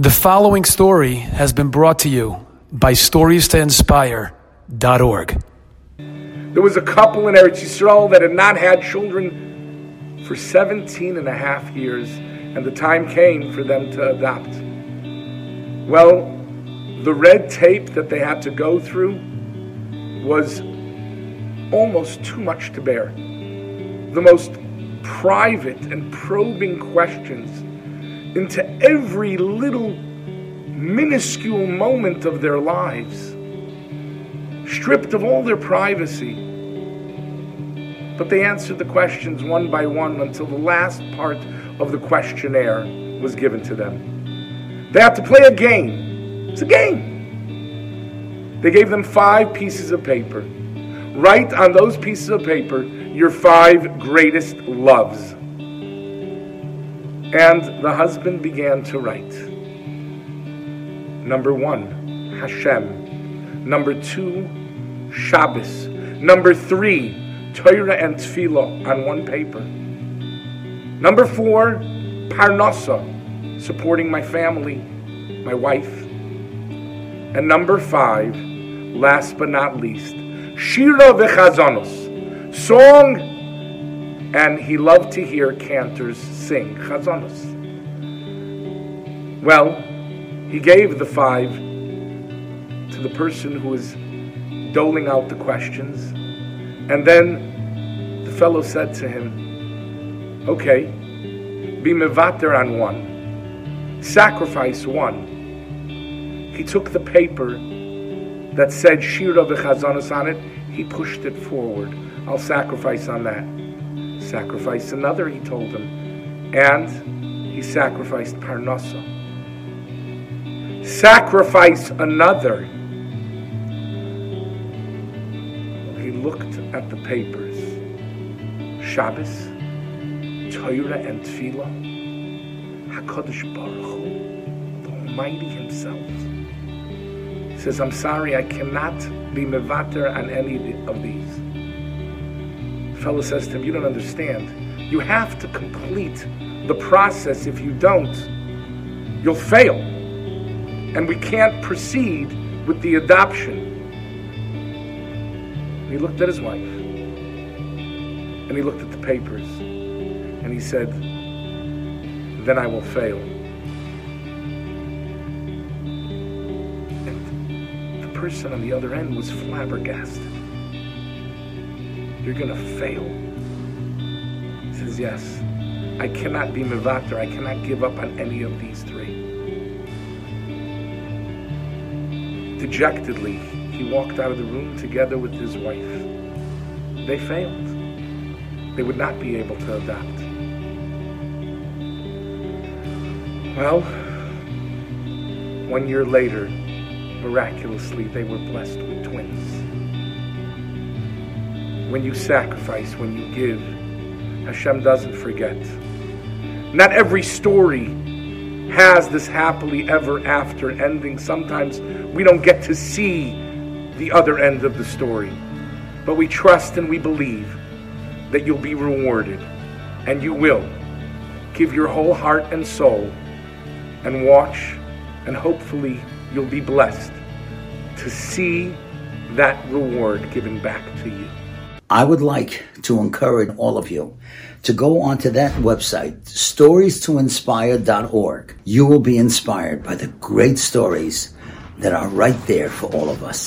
The following story has been brought to you by StoriesToInspire.org. There was a couple in Eretz Yisrael that had not had children for 17 and a half years, and the time came for them to adopt. Well, the red tape that they had to go through was almost too much to bear. The most private and probing questions into every little minuscule moment of their lives, stripped of all their privacy. But they answered the questions one by one until the last part of the questionnaire was given to them. They had to play a game. It's a game. They gave them five pieces of paper. Write on those pieces of paper your five greatest loves. And the husband began to write. Number one, Hashem. Number two, Shabbos. Number three, Torah and Tefillah on one paper. Number four, Parnasa, supporting my family, my wife. And number five, last but not least, Shira v'chazanos, song, and he loved to hear cantors sing chazanos. Well, he gave the five to the person who was doling out the questions, and then the fellow said to him, "Okay, be mevater on one, sacrifice one." He took the paper that said Shira v'chazanos on it, he pushed it forward. I'll sacrifice on that. Sacrifice another, he told them. And he sacrificed Parnasa. Sacrifice another. He looked at the papers. Shabbos, Torah and Tefillah, HaKadosh Baruch Hu, the Almighty Himself says, I'm sorry, I cannot be mevater on any of these. Fellow says to him, You don't understand. You have to complete the process. If you don't, you'll fail. And we can't proceed with the adoption. he looked at his wife. And he looked at the papers. And he said, Then I will fail. And the person on the other end was flabbergasted. You're going to fail. He says, Yes. I cannot be Mevater. I cannot give up on any of these three. Dejectedly, he walked out of the room together with his wife. They failed. They would not be able to adopt. Well, one year later, miraculously, they were blessed with twins. When you sacrifice, when you give, Hashem doesn't forget. Not every story has this happily ever after ending. Sometimes we don't get to see the other end of the story. But we trust and we believe that you'll be rewarded. And you will. Give your whole heart and soul and watch, and hopefully you'll be blessed to see that reward given back to you. I would like to encourage all of you to go onto that website, storiestoinspire.org. You will be inspired by the great stories that are right there for all of us.